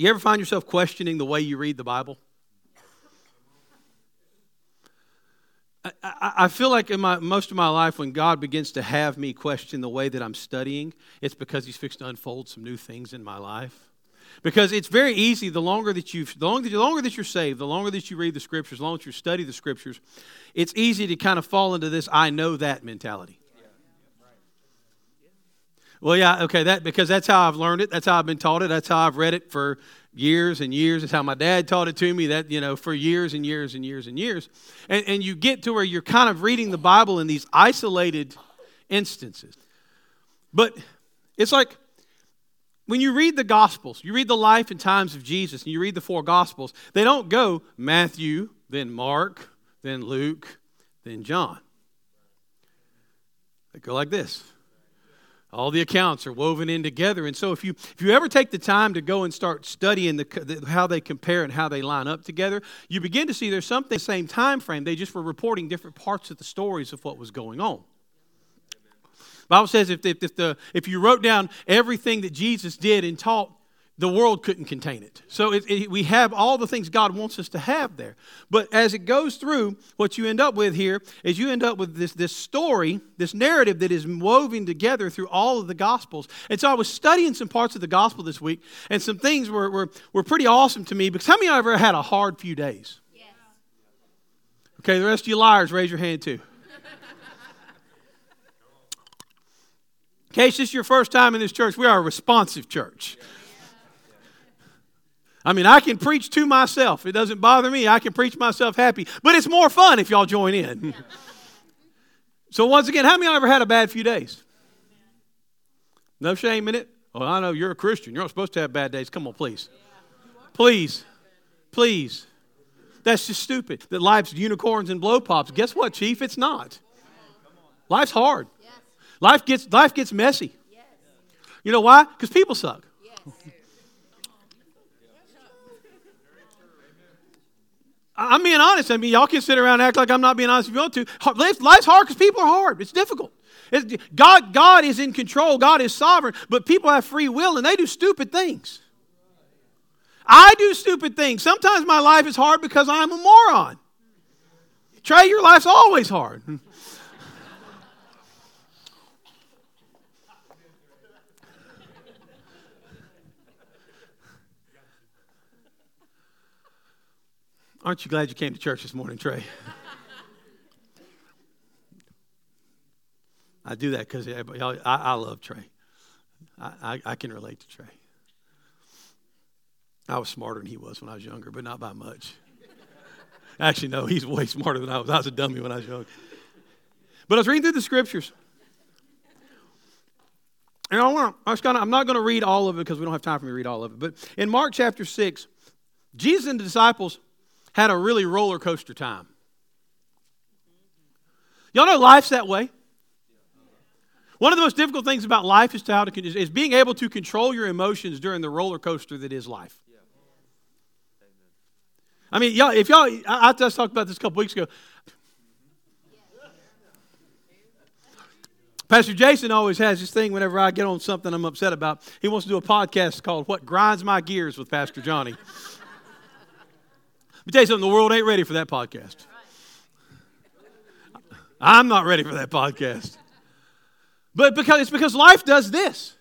You ever find yourself questioning the way you read the Bible? I, I, I feel like in my, most of my life, when God begins to have me question the way that I'm studying, it's because He's fixed to unfold some new things in my life. Because it's very easy, the longer that you've, the longer, the longer that you're saved, the longer that you read the scriptures, the longer that you study the scriptures, it's easy to kind of fall into this I know that mentality. Well, yeah, okay, that because that's how I've learned it. That's how I've been taught it. That's how I've read it for years and years. It's how my dad taught it to me. That you know, for years and years and years and years. And, and you get to where you're kind of reading the Bible in these isolated instances. But it's like when you read the Gospels, you read the life and times of Jesus, and you read the four Gospels. They don't go Matthew, then Mark, then Luke, then John. They go like this. All the accounts are woven in together. And so if you, if you ever take the time to go and start studying the, the, how they compare and how they line up together, you begin to see there's something the same time frame. They just were reporting different parts of the stories of what was going on. Bible says if, if, if, the, if you wrote down everything that Jesus did and taught, the world couldn't contain it. So it, it, we have all the things God wants us to have there. But as it goes through, what you end up with here is you end up with this, this story, this narrative that is woven together through all of the Gospels. And so I was studying some parts of the Gospel this week, and some things were, were, were pretty awesome to me because how many of you ever had a hard few days? Yes. Okay, the rest of you liars, raise your hand too. In case this is your first time in this church, we are a responsive church. I mean, I can preach to myself. It doesn't bother me. I can preach myself happy. But it's more fun if y'all join in. so, once again, how many of you ever had a bad few days? No shame in it? Well, I know you're a Christian. You're not supposed to have bad days. Come on, please. Please. Please. That's just stupid. That life's unicorns and blow pops. Guess what, Chief? It's not. Life's hard. Life gets, life gets messy. You know why? Because people suck. I'm being honest. I mean, y'all can sit around and act like I'm not being honest if you want to. Life's hard because people are hard. It's difficult. It's, God, God is in control. God is sovereign. But people have free will and they do stupid things. I do stupid things. Sometimes my life is hard because I'm a moron. Trey, your life's always hard. Aren't you glad you came to church this morning, Trey? I do that because I, I, love Trey. I, I, I, can relate to Trey. I was smarter than he was when I was younger, but not by much. Actually, no, he's way smarter than I was. I was a dummy when I was young. But I was reading through the scriptures. And I want I of, I'm not going to read all of it because we don't have time for me to read all of it. But in Mark chapter 6, Jesus and the disciples had a really roller coaster time. Y'all know life's that way. One of the most difficult things about life is, to how to, is being able to control your emotions during the roller coaster that is life. I mean, y'all, if y'all, I, I just talked about this a couple weeks ago. Pastor Jason always has this thing whenever I get on something I'm upset about. He wants to do a podcast called What Grinds My Gears with Pastor Johnny. Tell you something, the world ain't ready for that podcast. I'm not ready for that podcast. But because it's because life does this.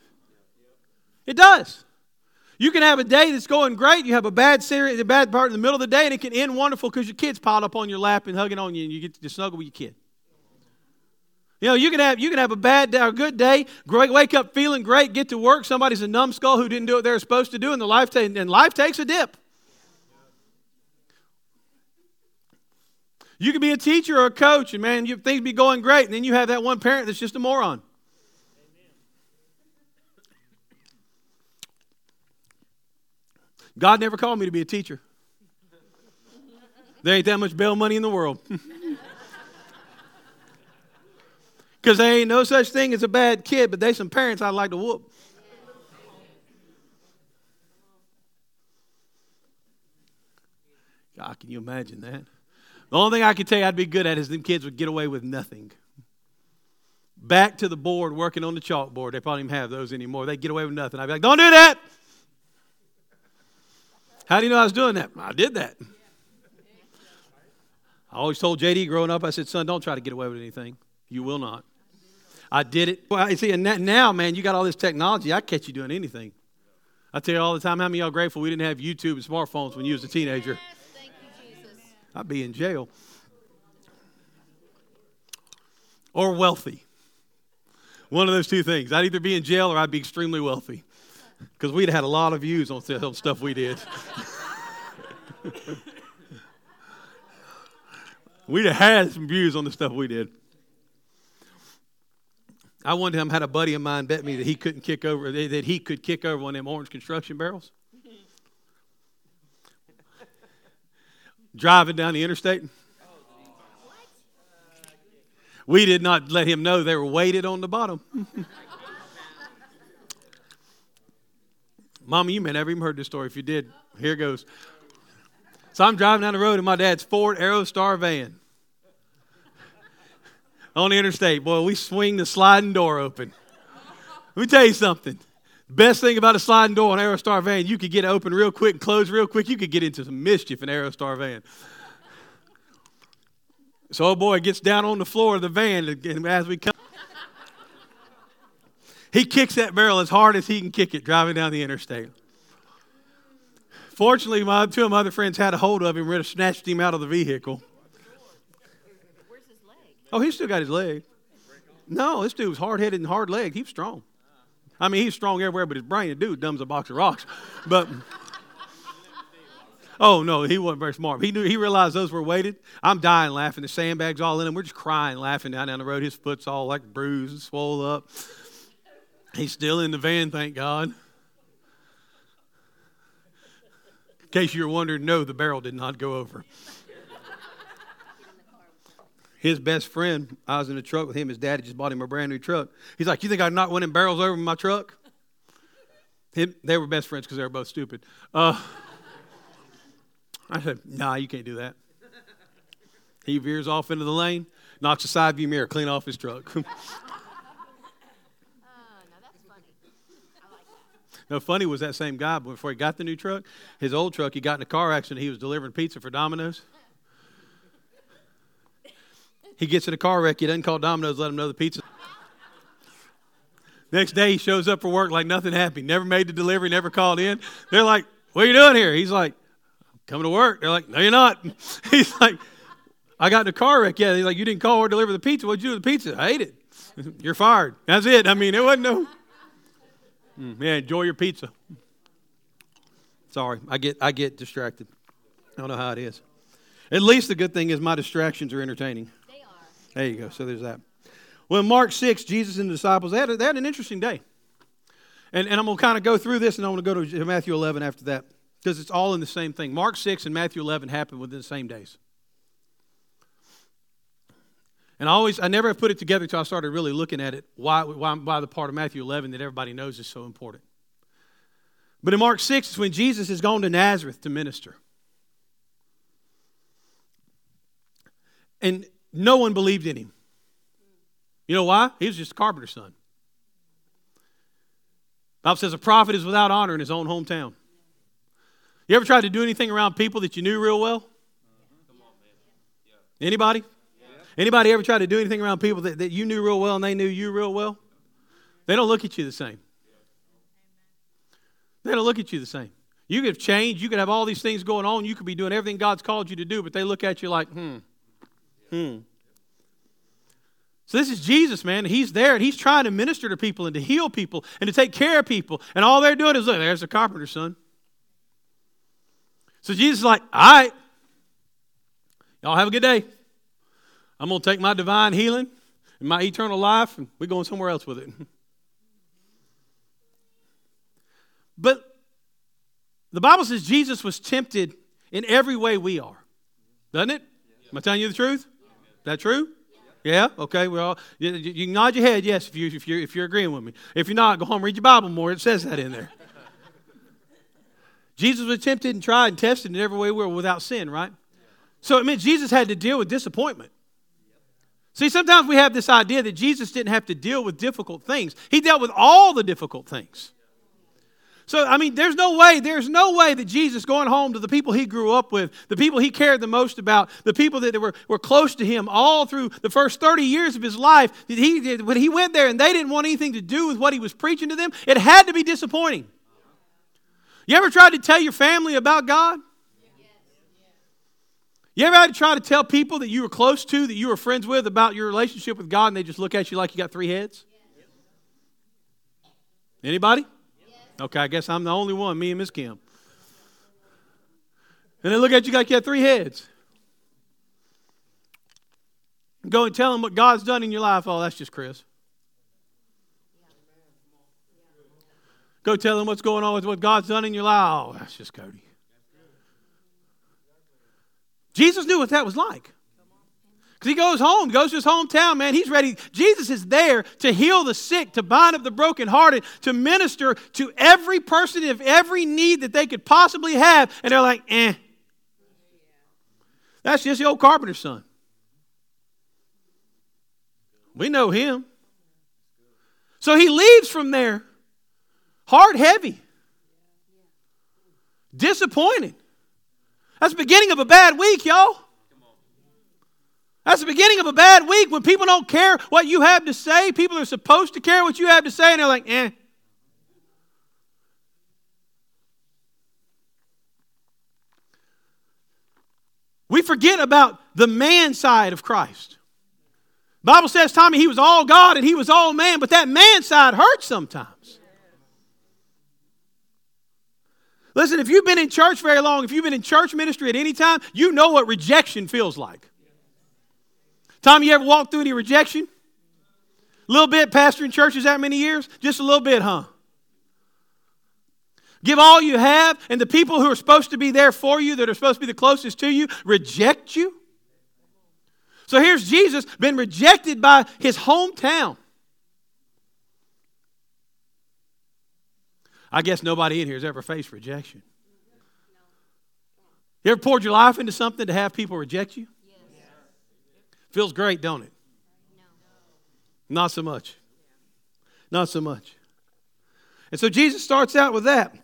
It does. You can have a day that's going great. You have a bad series, a bad part in the middle of the day, and it can end wonderful because your kid's piled up on your lap and hugging on you, and you get to snuggle with your kid. You know, you can have you can have a bad day, a good day, great, wake up feeling great, get to work. Somebody's a numbskull who didn't do what they're supposed to do, and the life ta- and life takes a dip. You could be a teacher or a coach, and man, you, things be going great, and then you have that one parent that's just a moron. God never called me to be a teacher. There ain't that much bail money in the world. Because there ain't no such thing as a bad kid, but there's some parents I'd like to whoop. God, can you imagine that? The only thing I could tell you I'd be good at is them kids would get away with nothing. Back to the board working on the chalkboard. They probably don't even have those anymore. They get away with nothing. I'd be like, don't do that. How do you know I was doing that? I did that. I always told JD growing up, I said, son, don't try to get away with anything. You will not. I did it. Well, I see, and now, man, you got all this technology. I catch you doing anything. I tell you all the time, how many y'all grateful we didn't have YouTube and smartphones when you was a teenager? Yes, you, I'd be in jail. Or wealthy. One of those two things. I'd either be in jail or I'd be extremely wealthy. Because we'd had a lot of views on stuff we did. we'd have had some views on the stuff we did. I one time had a buddy of mine bet me that he couldn't kick over that he could kick over one of them orange construction barrels. Driving down the interstate. We did not let him know they were weighted on the bottom. Mama, you may never even heard this story. If you did, here goes. So I'm driving down the road in my dad's Ford Aerostar van on the interstate. Boy, we swing the sliding door open. Let me tell you something. Best thing about a sliding door on Aerostar van, you could get it open real quick and close real quick. You could get into some mischief in Aerostar van. So, old boy gets down on the floor of the van and as we come. He kicks that barrel as hard as he can kick it driving down the interstate. Fortunately, my two of my other friends had a hold of him and snatched him out of the vehicle. Oh, he still got his leg. No, this dude was hard headed and hard legged. He was strong. I mean, he's strong everywhere, but his brain, dude, dumb as a box of rocks. But. Oh no, he wasn't very smart. He knew he realized those were weighted. I'm dying laughing. The sandbags all in him. We're just crying, laughing down down the road. His foot's all like bruised and swollen up. He's still in the van, thank God. In case you're wondering, no, the barrel did not go over his best friend, I was in the truck with him. His daddy just bought him a brand new truck. He's like, You think I'd not winning barrels over in my truck? Him, they were best friends because they were both stupid. Uh, I said, Nah, you can't do that. He veers off into the lane, knocks a side view mirror clean off his truck. uh, no, funny was that same guy before he got the new truck, his old truck, he got in a car accident. He was delivering pizza for Domino's. He gets in a car wreck. He doesn't call Domino's, let him know the pizza. Next day, he shows up for work like nothing happened. Never made the delivery, never called in. They're like, What are you doing here? He's like, Coming to work. They're like, No, you're not. He's like, I got in a car wreck. Yeah. He's like, You didn't call or deliver the pizza. What'd you do with the pizza? I ate it. You're fired. That's it. I mean, it wasn't no. Mm, yeah, enjoy your pizza. Sorry, I get I get distracted. I don't know how it is. At least the good thing is my distractions are entertaining. There you go. So there's that. Well, in Mark 6, Jesus and the disciples, they had, a, they had an interesting day. And, and I'm going to kind of go through this and I'm going to go to Matthew 11 after that because it's all in the same thing. Mark 6 and Matthew 11 happened within the same days. And I always, I never put it together until I started really looking at it, why, why, why the part of Matthew 11 that everybody knows is so important. But in Mark 6, it's when Jesus has gone to Nazareth to minister. And no one believed in him. You know why? He was just a carpenter's son. Bible says a prophet is without honor in his own hometown. You ever tried to do anything around people that you knew real well? Anybody? Anybody ever tried to do anything around people that, that you knew real well and they knew you real well? They don't look at you the same. They don't look at you the same. You could have changed. You could have all these things going on. You could be doing everything God's called you to do, but they look at you like, hmm, Hmm. So this is Jesus, man. He's there and he's trying to minister to people and to heal people and to take care of people. And all they're doing is look, there's the carpenter's son. So Jesus is like, all right, y'all have a good day. I'm to take my divine healing and my eternal life and we're going somewhere else with it. but the Bible says Jesus was tempted in every way we are, doesn't it? Am I telling you the truth? That true? Yeah. Okay. Well, you, you, nod your head yes if you if you're if you're agreeing with me. If you're not, go home read your Bible more. It says that in there. Jesus was tempted and tried and tested in every way we were without sin, right? So it meant Jesus had to deal with disappointment. See, sometimes we have this idea that Jesus didn't have to deal with difficult things. He dealt with all the difficult things. So, I mean, there's no way, there's no way that Jesus going home to the people he grew up with, the people he cared the most about, the people that were, were close to him all through the first 30 years of his life, that he when he went there and they didn't want anything to do with what he was preaching to them, it had to be disappointing. You ever tried to tell your family about God? You ever had to try to tell people that you were close to, that you were friends with, about your relationship with God, and they just look at you like you got three heads? Anybody? Okay, I guess I'm the only one, me and Miss Kim. And they look at you like you got three heads. Go and tell them what God's done in your life. Oh, that's just Chris. Go tell them what's going on with what God's done in your life. Oh, that's just Cody. Jesus knew what that was like. Because he goes home, goes to his hometown, man. He's ready. Jesus is there to heal the sick, to bind up the brokenhearted, to minister to every person of every need that they could possibly have. And they're like, eh. That's just the old carpenter's son. We know him. So he leaves from there, heart heavy, disappointed. That's the beginning of a bad week, y'all. That's the beginning of a bad week when people don't care what you have to say. People are supposed to care what you have to say, and they're like, eh. We forget about the man side of Christ. Bible says, Tommy, he was all God and he was all man, but that man side hurts sometimes. Listen, if you've been in church very long, if you've been in church ministry at any time, you know what rejection feels like. Tom, you ever walked through any rejection? A little bit, pastoring churches that many years? Just a little bit, huh? Give all you have, and the people who are supposed to be there for you, that are supposed to be the closest to you, reject you? So here's Jesus, been rejected by his hometown. I guess nobody in here has ever faced rejection. You ever poured your life into something to have people reject you? Feels great, don't it? No. Not so much. Not so much. And so Jesus starts out with that.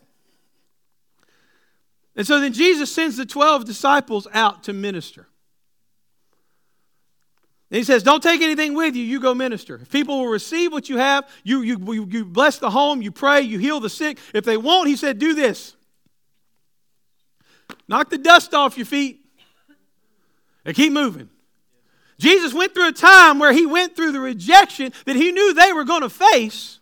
And so then Jesus sends the 12 disciples out to minister. And he says, Don't take anything with you, you go minister. If people will receive what you have, you, you, you bless the home, you pray, you heal the sick. If they won't, he said, Do this knock the dust off your feet and keep moving. Jesus went through a time where he went through the rejection that he knew they were going to face.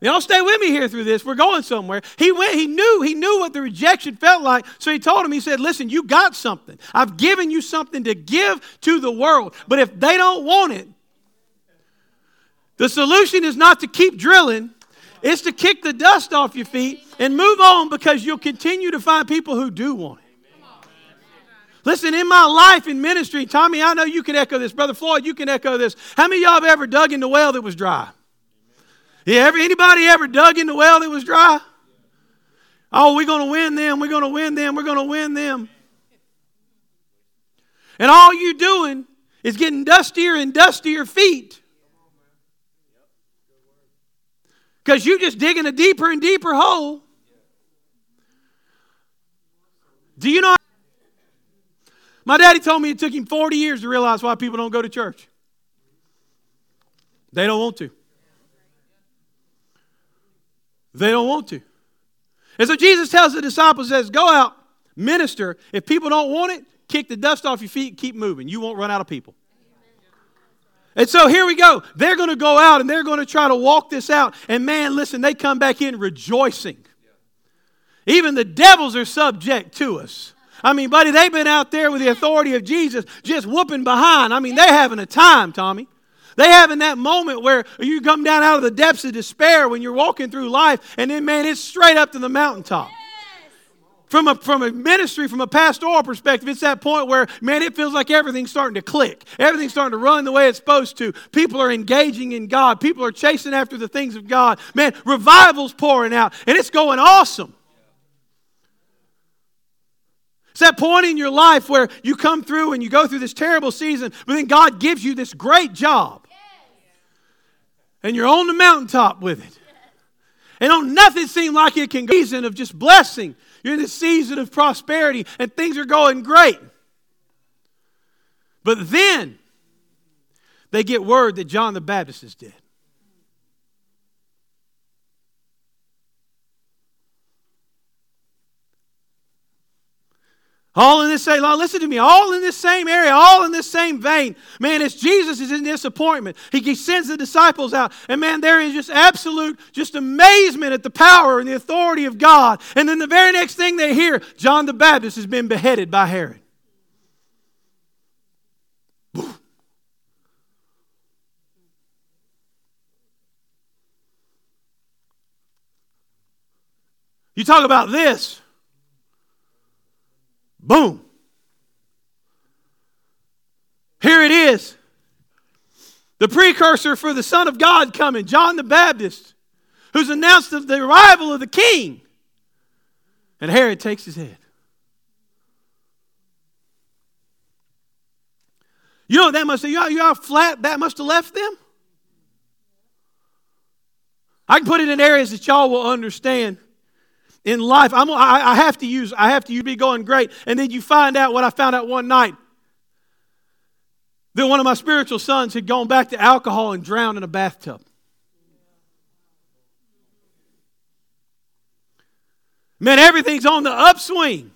Y'all stay with me here through this. We're going somewhere. He went, he knew, he knew what the rejection felt like. So he told him, he said, Listen, you got something. I've given you something to give to the world. But if they don't want it, the solution is not to keep drilling, it's to kick the dust off your feet and move on because you'll continue to find people who do want it. Listen, in my life in ministry, Tommy, I know you can echo this. Brother Floyd, you can echo this. How many y'all have ever dug in the well that was dry? Yeah, ever, anybody ever dug in the well that was dry? Oh, we're going to win them. We're going to win them. We're going to win them. And all you're doing is getting dustier and dustier feet. Because you're just digging a deeper and deeper hole. Do you know? My daddy told me it took him 40 years to realize why people don't go to church. They don't want to. They don't want to. And so Jesus tells the disciples, says, go out, minister. If people don't want it, kick the dust off your feet, keep moving. You won't run out of people. And so here we go. They're going to go out and they're going to try to walk this out. And man, listen, they come back in rejoicing. Even the devils are subject to us. I mean, buddy, they've been out there with the authority of Jesus just whooping behind. I mean, they're having a time, Tommy. They having that moment where you come down out of the depths of despair when you're walking through life, and then, man, it's straight up to the mountaintop. From a, from a ministry, from a pastoral perspective, it's that point where, man, it feels like everything's starting to click. Everything's starting to run the way it's supposed to. People are engaging in God. People are chasing after the things of God. Man, revival's pouring out, and it's going awesome. It's that point in your life where you come through and you go through this terrible season, but then God gives you this great job. And you're on the mountaintop with it. And on nothing seemed like it can go. Season of just blessing. You're in the season of prosperity and things are going great. But then they get word that John the Baptist is dead. All in this same, listen to me, all in this same area, all in this same vein. Man, as Jesus is in disappointment, he, he sends the disciples out. And man, there is just absolute, just amazement at the power and the authority of God. And then the very next thing they hear, John the Baptist has been beheaded by Herod. You talk about this. Boom. Here it is. The precursor for the Son of God coming, John the Baptist, who's announced the arrival of the King. And Herod takes his head. You know that must you know, you know how flat that must have left them? I can put it in areas that y'all will understand in life. I'm, I, I have to use, I have to be going great. And then you find out what I found out one night that one of my spiritual sons had gone back to alcohol and drowned in a bathtub. Man, everything's on the upswing.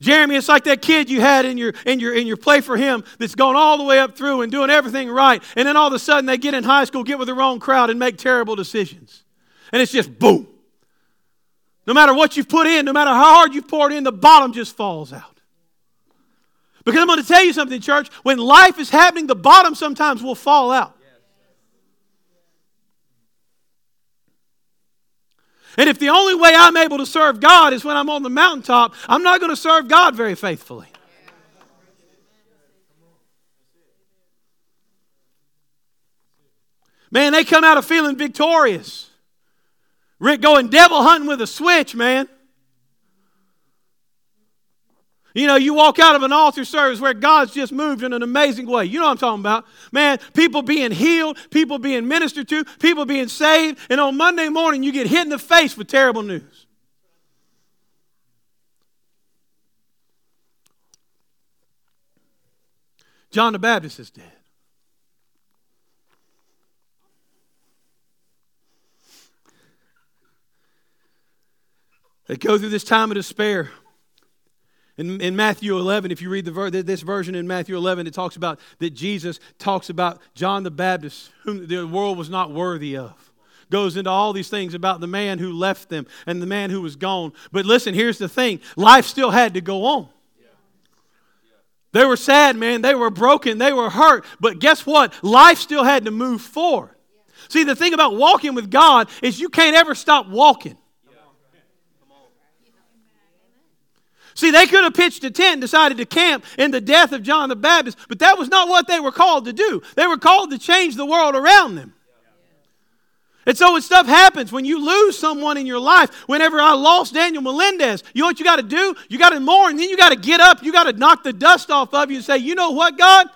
Jeremy, it's like that kid you had in your, in, your, in your play for him that's going all the way up through and doing everything right. And then all of a sudden they get in high school, get with the wrong crowd, and make terrible decisions. And it's just boom. No matter what you've put in, no matter how hard you've poured in, the bottom just falls out. Because I'm going to tell you something, church. When life is happening, the bottom sometimes will fall out. And if the only way I'm able to serve God is when I'm on the mountaintop, I'm not going to serve God very faithfully. Man, they come out of feeling victorious. Rick going devil hunting with a switch, man. You know, you walk out of an altar service where God's just moved in an amazing way. You know what I'm talking about. Man, people being healed, people being ministered to, people being saved, and on Monday morning you get hit in the face with terrible news. John the Baptist is dead. They go through this time of despair. In, in Matthew 11, if you read the ver- this version in Matthew 11, it talks about that Jesus talks about John the Baptist, whom the world was not worthy of. Goes into all these things about the man who left them and the man who was gone. But listen, here's the thing life still had to go on. They were sad, man. They were broken. They were hurt. But guess what? Life still had to move forward. See, the thing about walking with God is you can't ever stop walking. See, they could have pitched a tent and decided to camp in the death of John the Baptist, but that was not what they were called to do. They were called to change the world around them. And so when stuff happens, when you lose someone in your life, whenever I lost Daniel Melendez, you know what you got to do? You got to mourn, then you got to get up, you got to knock the dust off of you and say, you know what, God?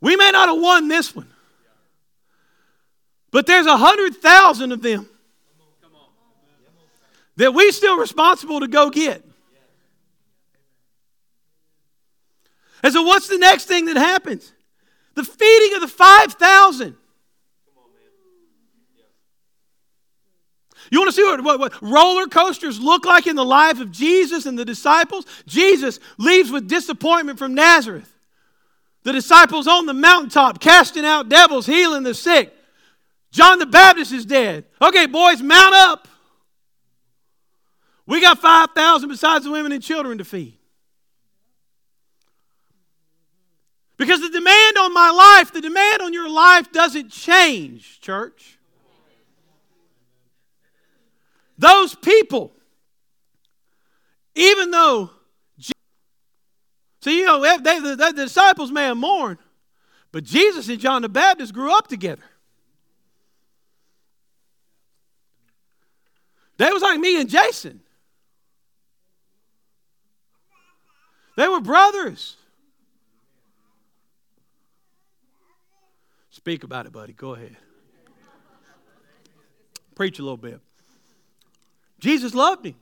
We may not have won this one, but there's a hundred thousand of them that we still responsible to go get. And so, what's the next thing that happens? The feeding of the 5,000. You want to see what, what, what, roller coasters look like in the life of Jesus and the disciples? Jesus leaves with disappointment from Nazareth. The disciples on the mountaintop casting out devils, healing the sick. John the Baptist is dead. Okay, boys, mount up. We got 5,000 besides the women and children to feed. Because the demand on my life, the demand on your life doesn't change, church. Those people, even though, see, you know, they, the, the disciples may have mourned, but Jesus and John the Baptist grew up together. They was like me and Jason. They were brothers. Speak about it, buddy. Go ahead. preach a little bit. Jesus loved him.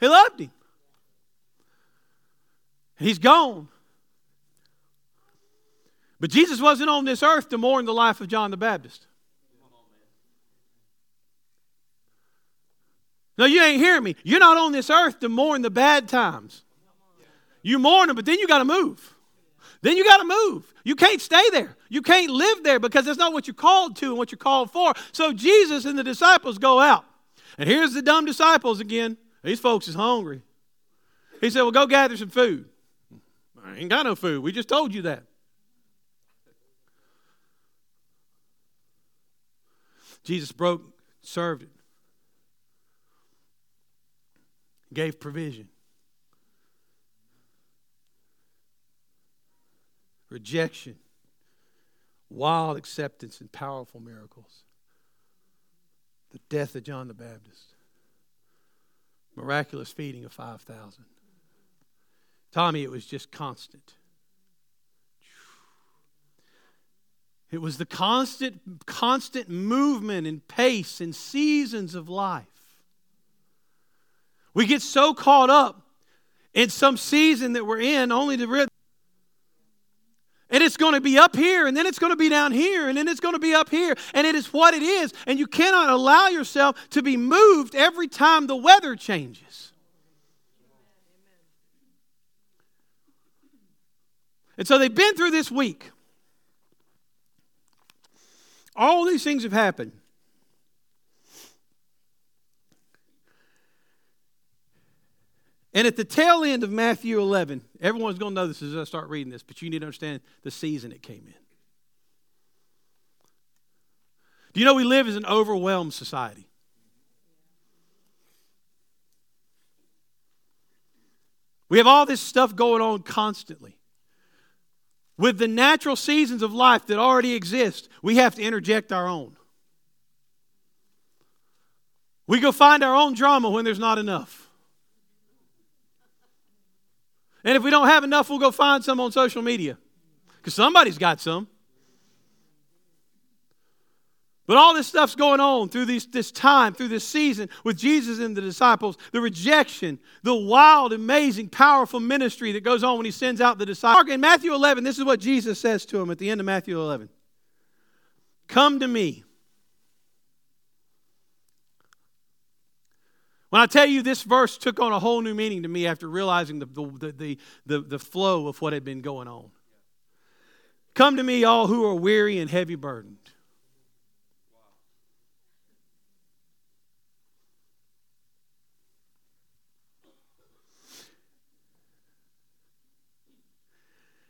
He loved him. He's gone. But Jesus wasn't on this earth to mourn the life of John the Baptist. No, you ain't hearing me. You're not on this earth to mourn the bad times. You mourn them, but then you got to move. Then you got to move. You can't stay there. You can't live there because that's not what you're called to and what you're called for. So Jesus and the disciples go out. And here's the dumb disciples again. These folks is hungry. He said, Well, go gather some food. I ain't got no food. We just told you that. Jesus broke, served it, gave provision. Rejection, wild acceptance, and powerful miracles. The death of John the Baptist, miraculous feeding of 5,000. Tommy, it was just constant. It was the constant, constant movement and pace and seasons of life. We get so caught up in some season that we're in only to realize. And it's going to be up here, and then it's going to be down here, and then it's going to be up here. And it is what it is. And you cannot allow yourself to be moved every time the weather changes. And so they've been through this week. All these things have happened. And at the tail end of Matthew 11, everyone's going to know this as I start reading this, but you need to understand the season it came in. Do you know we live as an overwhelmed society? We have all this stuff going on constantly. With the natural seasons of life that already exist, we have to interject our own. We go find our own drama when there's not enough. And if we don't have enough, we'll go find some on social media because somebody's got some. But all this stuff's going on through these, this time, through this season with Jesus and the disciples. The rejection, the wild, amazing, powerful ministry that goes on when he sends out the disciples. In Matthew 11, this is what Jesus says to him at the end of Matthew 11 Come to me. When I tell you this verse took on a whole new meaning to me after realizing the, the, the, the, the flow of what had been going on. Come to me, all who are weary and heavy burdened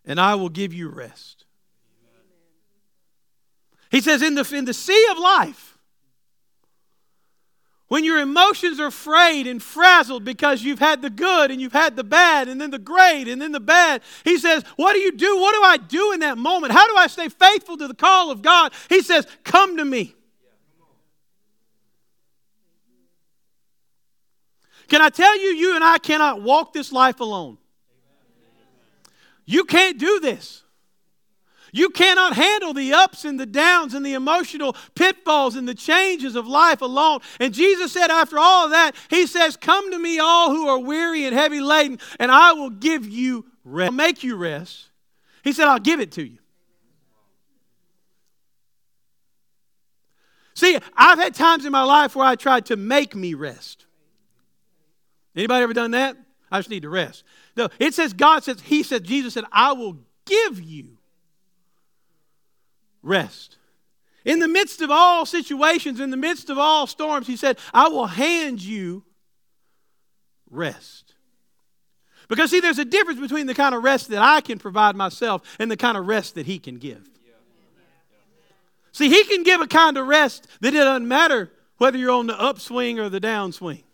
and I will give you rest. He says, in the, in the sea of life, when your emotions are frayed and frazzled because you've had the good and you've had the bad and then the great and then the bad, he says, What do you do? What do I do in that moment? How do I stay faithful to the call of God? He says, Come to me. Can I tell you, you and I cannot walk this life alone. You can't do this. You cannot handle the ups and the downs and the emotional pitfalls and the changes of life alone. And Jesus said, after all of that, He says, Come to me, all who are weary and heavy laden, and I will give you rest. I'll make you rest. He said, I'll give it to you. See, I've had times in my life where I tried to make me rest. Anybody ever done that? I just need to rest. No, it says God says, He said, Jesus said, I will give you rest. In the midst of all situations, in the midst of all storms, He said, I will hand you rest. Because, see, there's a difference between the kind of rest that I can provide myself and the kind of rest that He can give. See, He can give a kind of rest that it doesn't matter whether you're on the upswing or the downswing.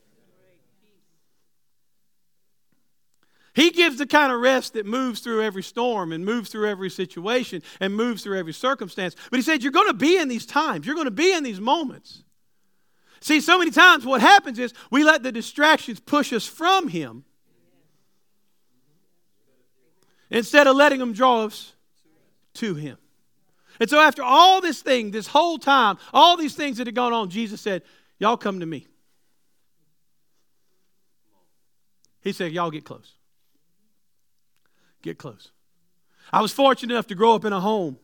He gives the kind of rest that moves through every storm and moves through every situation and moves through every circumstance. But he said, You're going to be in these times, you're going to be in these moments. See, so many times what happens is we let the distractions push us from him instead of letting them draw us to him. And so, after all this thing, this whole time, all these things that had gone on, Jesus said, Y'all come to me. He said, Y'all get close. Get close. I was fortunate enough to grow up in a home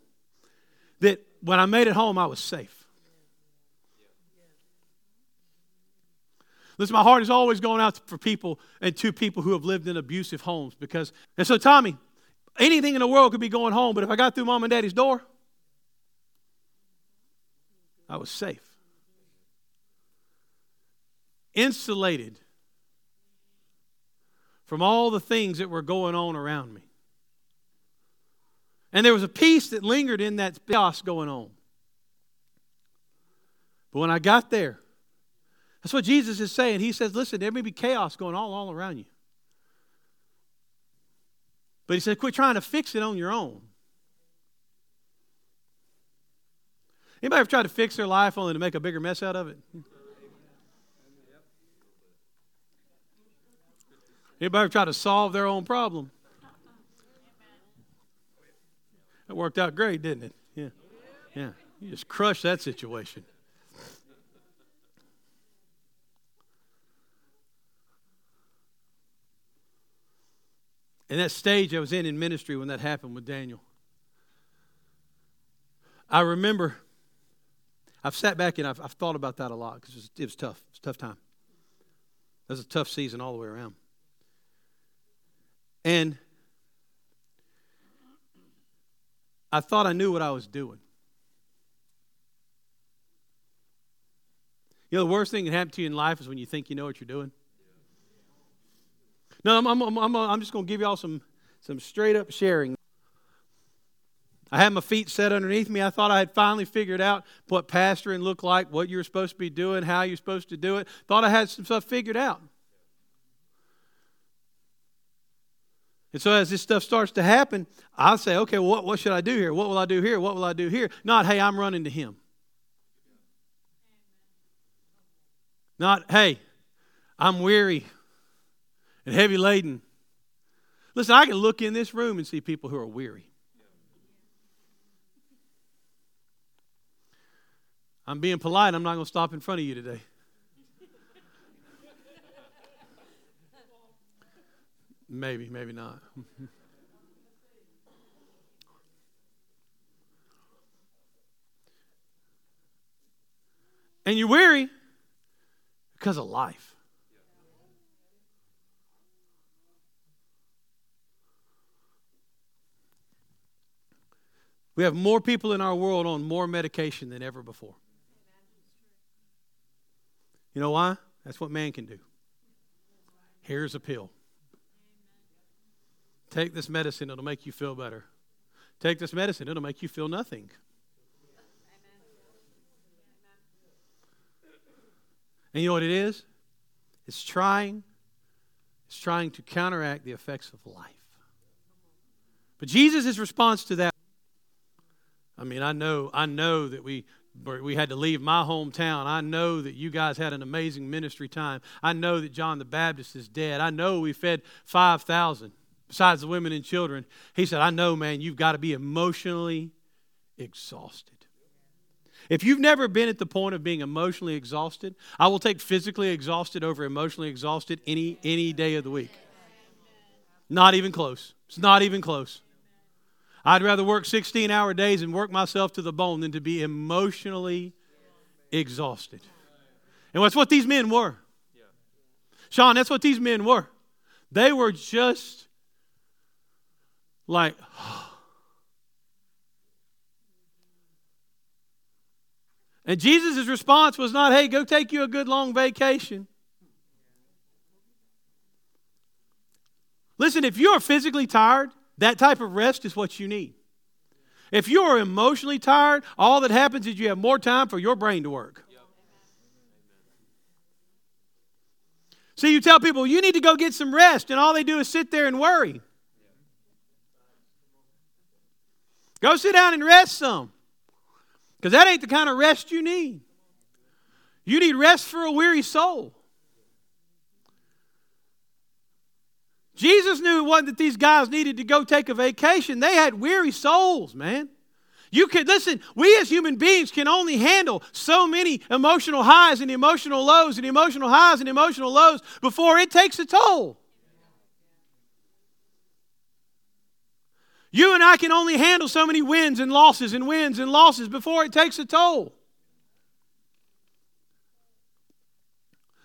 that when I made it home, I was safe. Listen, my heart is always going out for people and to people who have lived in abusive homes because, and so Tommy, anything in the world could be going home, but if I got through mom and daddy's door, I was safe. Insulated from all the things that were going on around me. And there was a peace that lingered in that chaos going on. But when I got there, that's what Jesus is saying. He says, listen, there may be chaos going all, all around you. But he said, quit trying to fix it on your own. Anybody ever tried to fix their life only to make a bigger mess out of it? Anybody ever try to solve their own problem? It worked out great, didn't it? Yeah. Yeah. You just crushed that situation. And that stage I was in in ministry when that happened with Daniel. I remember, I've sat back and I've, I've thought about that a lot because it, was, it was tough. It was a tough time. It was a tough season all the way around. And I thought I knew what I was doing. You know, the worst thing that happen to you in life is when you think you know what you're doing. No, I'm, I'm, I'm, I'm just going to give y'all some, some straight up sharing. I had my feet set underneath me. I thought I had finally figured out what pastoring looked like, what you were supposed to be doing, how you're supposed to do it. Thought I had some stuff figured out. And so as this stuff starts to happen, I'll say, okay, what, what should I do here? What will I do here? What will I do here? Not, hey, I'm running to him. Not, hey, I'm weary and heavy laden. Listen, I can look in this room and see people who are weary. I'm being polite. I'm not going to stop in front of you today. Maybe, maybe not. and you're weary because of life. We have more people in our world on more medication than ever before. You know why? That's what man can do. Here's a pill. Take this medicine, it'll make you feel better. Take this medicine, it'll make you feel nothing. And you know what it is? It's trying, it's trying to counteract the effects of life. But Jesus' response to that, I mean, I know, I know that we we had to leave my hometown. I know that you guys had an amazing ministry time. I know that John the Baptist is dead. I know we fed 5,000 besides the women and children. He said, I know, man, you've got to be emotionally exhausted. If you've never been at the point of being emotionally exhausted, I will take physically exhausted over emotionally exhausted any, any day of the week. Not even close. It's not even close. I'd rather work 16 hour days and work myself to the bone than to be emotionally exhausted. And that's what these men were. Sean, that's what these men were. They were just like, and Jesus' response was not, hey, go take you a good long vacation. Listen, if you are physically tired, that type of rest is what you need. If you are emotionally tired, all that happens is you have more time for your brain to work. See, you tell people you need to go get some rest, and all they do is sit there and worry. Go sit down and rest some. Because that ain't the kind of rest you need. You need rest for a weary soul. Jesus knew it wasn't that these guys needed to go take a vacation. They had weary souls, man. You can listen, we as human beings can only handle so many emotional highs and emotional lows and emotional highs and emotional lows before it takes a toll. You and I can only handle so many wins and losses and wins and losses before it takes a toll.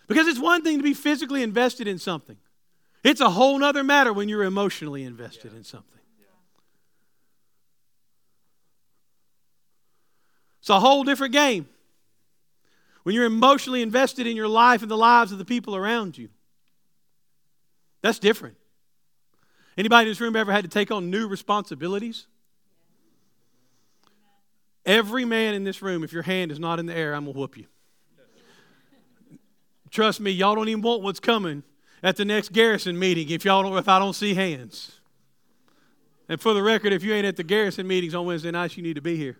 Because it's one thing to be physically invested in something, it's a whole other matter when you're emotionally invested yeah. in something. It's a whole different game. When you're emotionally invested in your life and the lives of the people around you. That's different. Anybody in this room ever had to take on new responsibilities? Every man in this room, if your hand is not in the air, I'm going to whoop you. Trust me, y'all don't even want what's coming at the next garrison meeting if y'all don't if I don't see hands. And for the record, if you ain't at the garrison meetings on Wednesday nights, you need to be here.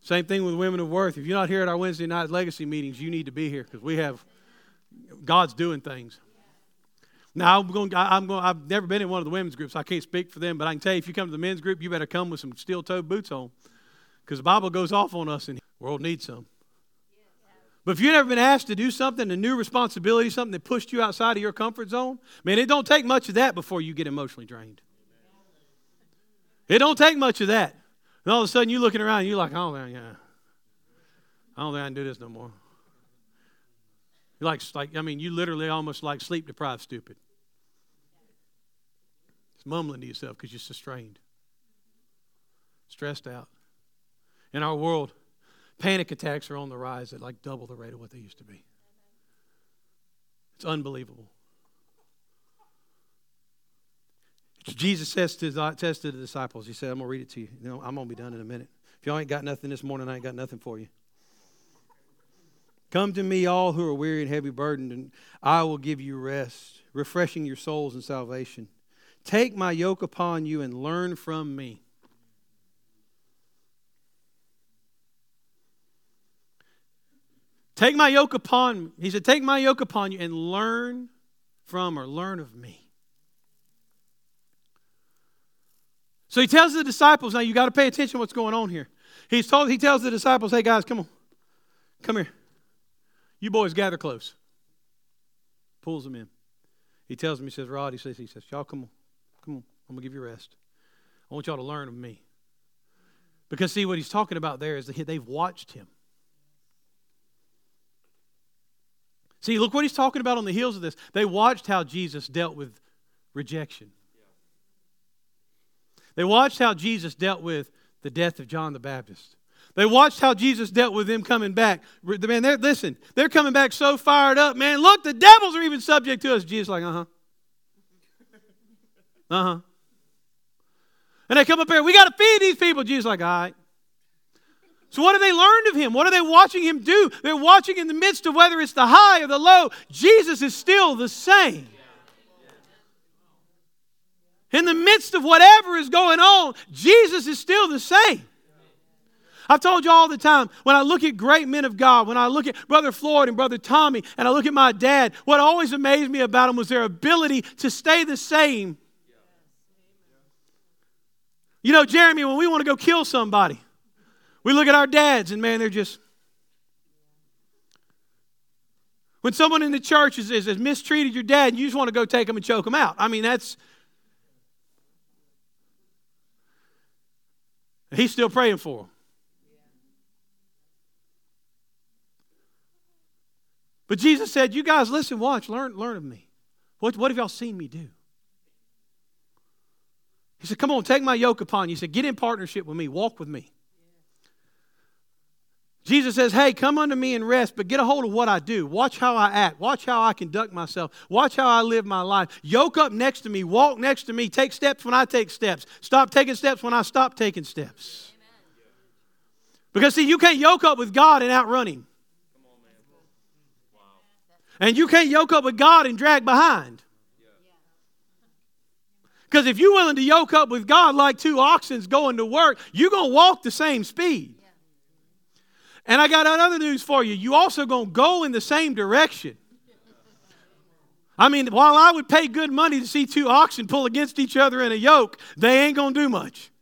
Same thing with Women of Worth. If you're not here at our Wednesday night legacy meetings, you need to be here because we have God's doing things. Now I'm going. I'm going. I've never been in one of the women's groups. I can't speak for them, but I can tell you, if you come to the men's group, you better come with some steel-toed boots on, because the Bible goes off on us, and the world needs some. But if you've never been asked to do something, a new responsibility, something that pushed you outside of your comfort zone, man, it don't take much of that before you get emotionally drained. It don't take much of that. And all of a sudden, you're looking around, and you're like, oh, yeah. I don't think I can do this no more. You're like, like, I mean, you literally almost like sleep deprived stupid. Just mumbling to yourself because you're so strained, stressed out. In our world, panic attacks are on the rise at like double the rate of what they used to be. It's unbelievable. Jesus says to, says to the disciples, He said, I'm going to read it to you. you know, I'm going to be done in a minute. If y'all ain't got nothing this morning, I ain't got nothing for you. Come to me, all who are weary and heavy burdened, and I will give you rest, refreshing your souls in salvation. Take my yoke upon you and learn from me. Take my yoke upon me. He said, Take my yoke upon you and learn from or learn of me. So he tells the disciples, now you got to pay attention to what's going on here. He's told, he tells the disciples, hey guys, come on. Come here. You boys gather close. Pulls them in. He tells them, he says, Rod, he says, he says, y'all come on. Come on. I'm going to give you rest. I want y'all to learn of me. Because see, what he's talking about there is that they've watched him. See, look what he's talking about on the heels of this. They watched how Jesus dealt with rejection. They watched how Jesus dealt with the death of John the Baptist. They watched how Jesus dealt with them coming back. Man, they're, listen, they're coming back so fired up. Man, look, the devils are even subject to us. Jesus, like, uh huh. Uh huh. And they come up here, we got to feed these people. Jesus, like, all right. So, what have they learned of him? What are they watching him do? They're watching in the midst of whether it's the high or the low, Jesus is still the same. In the midst of whatever is going on, Jesus is still the same. I've told you all the time, when I look at great men of God, when I look at Brother Floyd and Brother Tommy, and I look at my dad, what always amazed me about them was their ability to stay the same. You know, Jeremy, when we want to go kill somebody, we look at our dads, and man, they're just. When someone in the church has, has mistreated your dad, you just want to go take them and choke them out. I mean, that's He's still praying for them. But Jesus said, You guys, listen, watch, learn, learn of me. What, what have y'all seen me do? He said, Come on, take my yoke upon you. He said, Get in partnership with me, walk with me. Jesus says, Hey, come unto me and rest, but get a hold of what I do. Watch how I act. Watch how I conduct myself. Watch how I live my life. Yoke up next to me. Walk next to me. Take steps when I take steps. Stop taking steps when I stop taking steps. Because, see, you can't yoke up with God and outrun Him. And you can't yoke up with God and drag behind. Because if you're willing to yoke up with God like two oxens going to work, you're going to walk the same speed. And I got another news for you. You also going to go in the same direction. I mean, while I would pay good money to see two oxen pull against each other in a yoke, they ain't going to do much.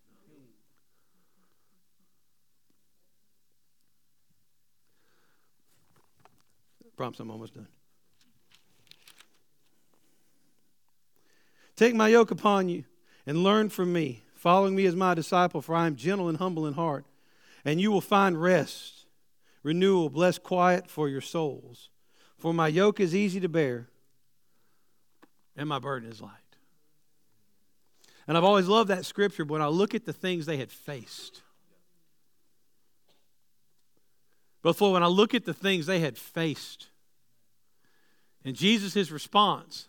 Promise I'm almost done. Take my yoke upon you and learn from me, following me as my disciple, for I am gentle and humble in heart, and you will find rest, renewal, oh, blessed quiet for your souls. For my yoke is easy to bear, and my burden is light. And I've always loved that scripture, but when I look at the things they had faced, before when I look at the things they had faced, and Jesus' response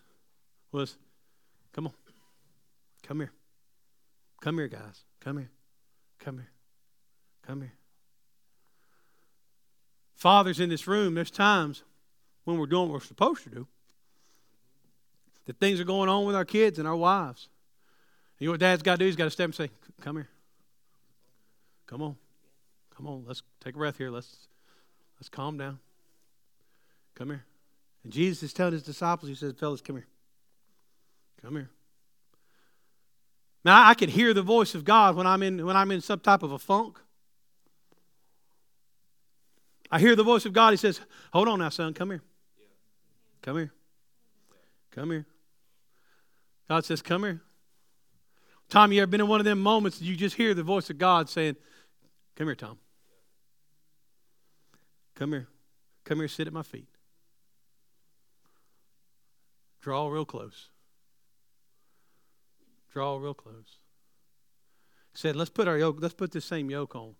was, come here. Come here, guys. Come here. Come here. Come here. Fathers in this room, there's times when we're doing what we're supposed to do. That things are going on with our kids and our wives. You know what dad's got to do? He's got to step and say, Come here. Come on. Come on. Let's take a breath here. Let's let's calm down. Come here. And Jesus is telling his disciples, he says, Fellas, come here. Come here. Now I can hear the voice of God when I'm in when I'm in some type of a funk. I hear the voice of God. He says, Hold on now, son, come here. Come here. Come here. God says, Come here. Tom, you ever been in one of them moments you just hear the voice of God saying, Come here, Tom. Come here. Come here, sit at my feet. Draw real close. Draw real close. He said, let's put our yoke, let's put this same yoke on.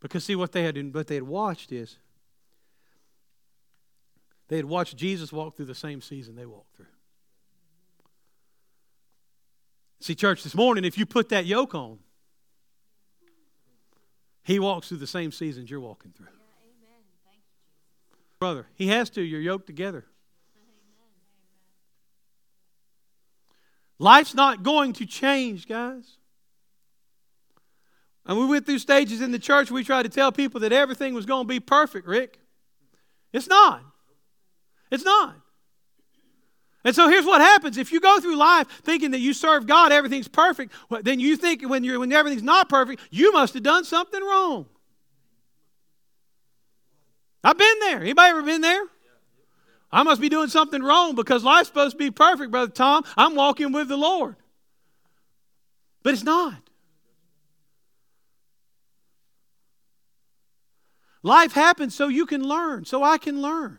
Because see what they had what they had watched is they had watched Jesus walk through the same season they walked through. See, church, this morning, if you put that yoke on, he walks through the same seasons you're walking through. Brother, he has to. You're yoked together. Life's not going to change, guys. And we went through stages in the church, we tried to tell people that everything was going to be perfect, Rick. It's not. It's not. And so here's what happens. If you go through life thinking that you serve God, everything's perfect, then you think when, you're, when everything's not perfect, you must have done something wrong. I've been there. Anybody ever been there? I must be doing something wrong because life's supposed to be perfect, Brother Tom. I'm walking with the Lord. But it's not. Life happens so you can learn, so I can learn.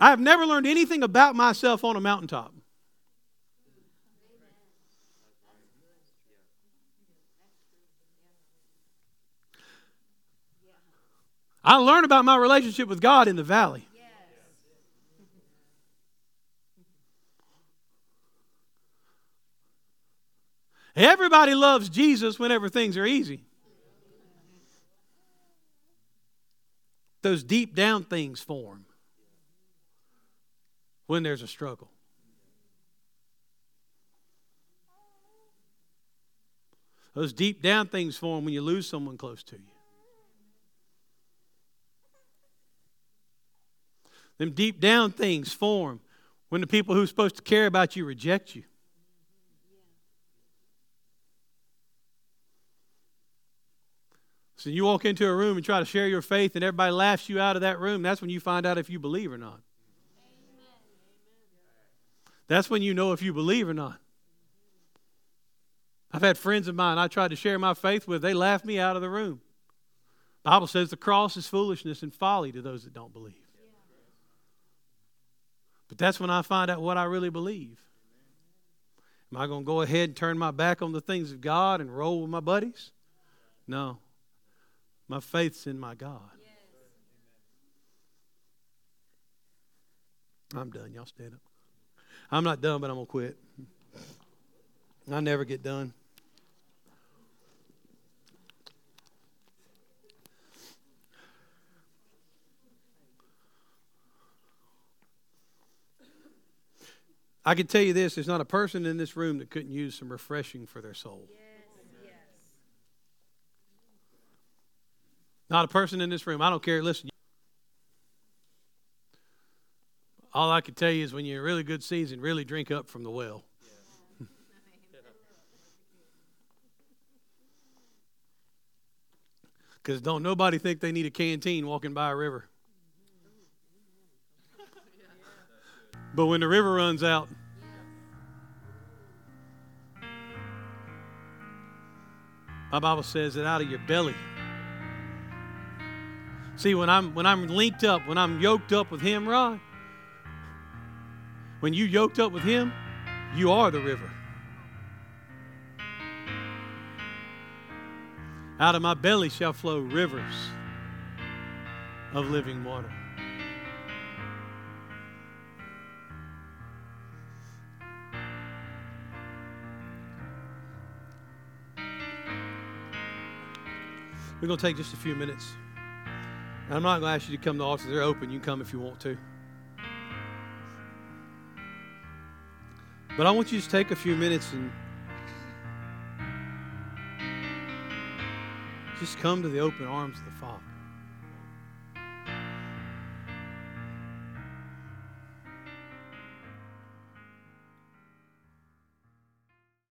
I have never learned anything about myself on a mountaintop. I learned about my relationship with God in the valley. Everybody loves Jesus whenever things are easy. Those deep down things form when there's a struggle. Those deep down things form when you lose someone close to you. Them deep down things form when the people who're supposed to care about you reject you. So you walk into a room and try to share your faith, and everybody laughs you out of that room. That's when you find out if you believe or not. That's when you know if you believe or not. I've had friends of mine I tried to share my faith with, they laughed me out of the room. The Bible says the cross is foolishness and folly to those that don't believe. But that's when I find out what I really believe. Am I going to go ahead and turn my back on the things of God and roll with my buddies? No. My faith's in my God. I'm done. Y'all stand up. I'm not done, but I'm going to quit. I never get done. I can tell you this there's not a person in this room that couldn't use some refreshing for their soul. Yes. Not a person in this room. I don't care. Listen. All I can tell you is when you're in a really good season, really drink up from the well. Because don't nobody think they need a canteen walking by a river. But when the river runs out, my Bible says that out of your belly. See, when I'm when I'm linked up, when I'm yoked up with him, Rod, when you yoked up with him, you are the river. Out of my belly shall flow rivers of living water. We're going to take just a few minutes. And I'm not going to ask you to come to the altar. They're open. You can come if you want to. But I want you to take a few minutes and just come to the open arms of the Father.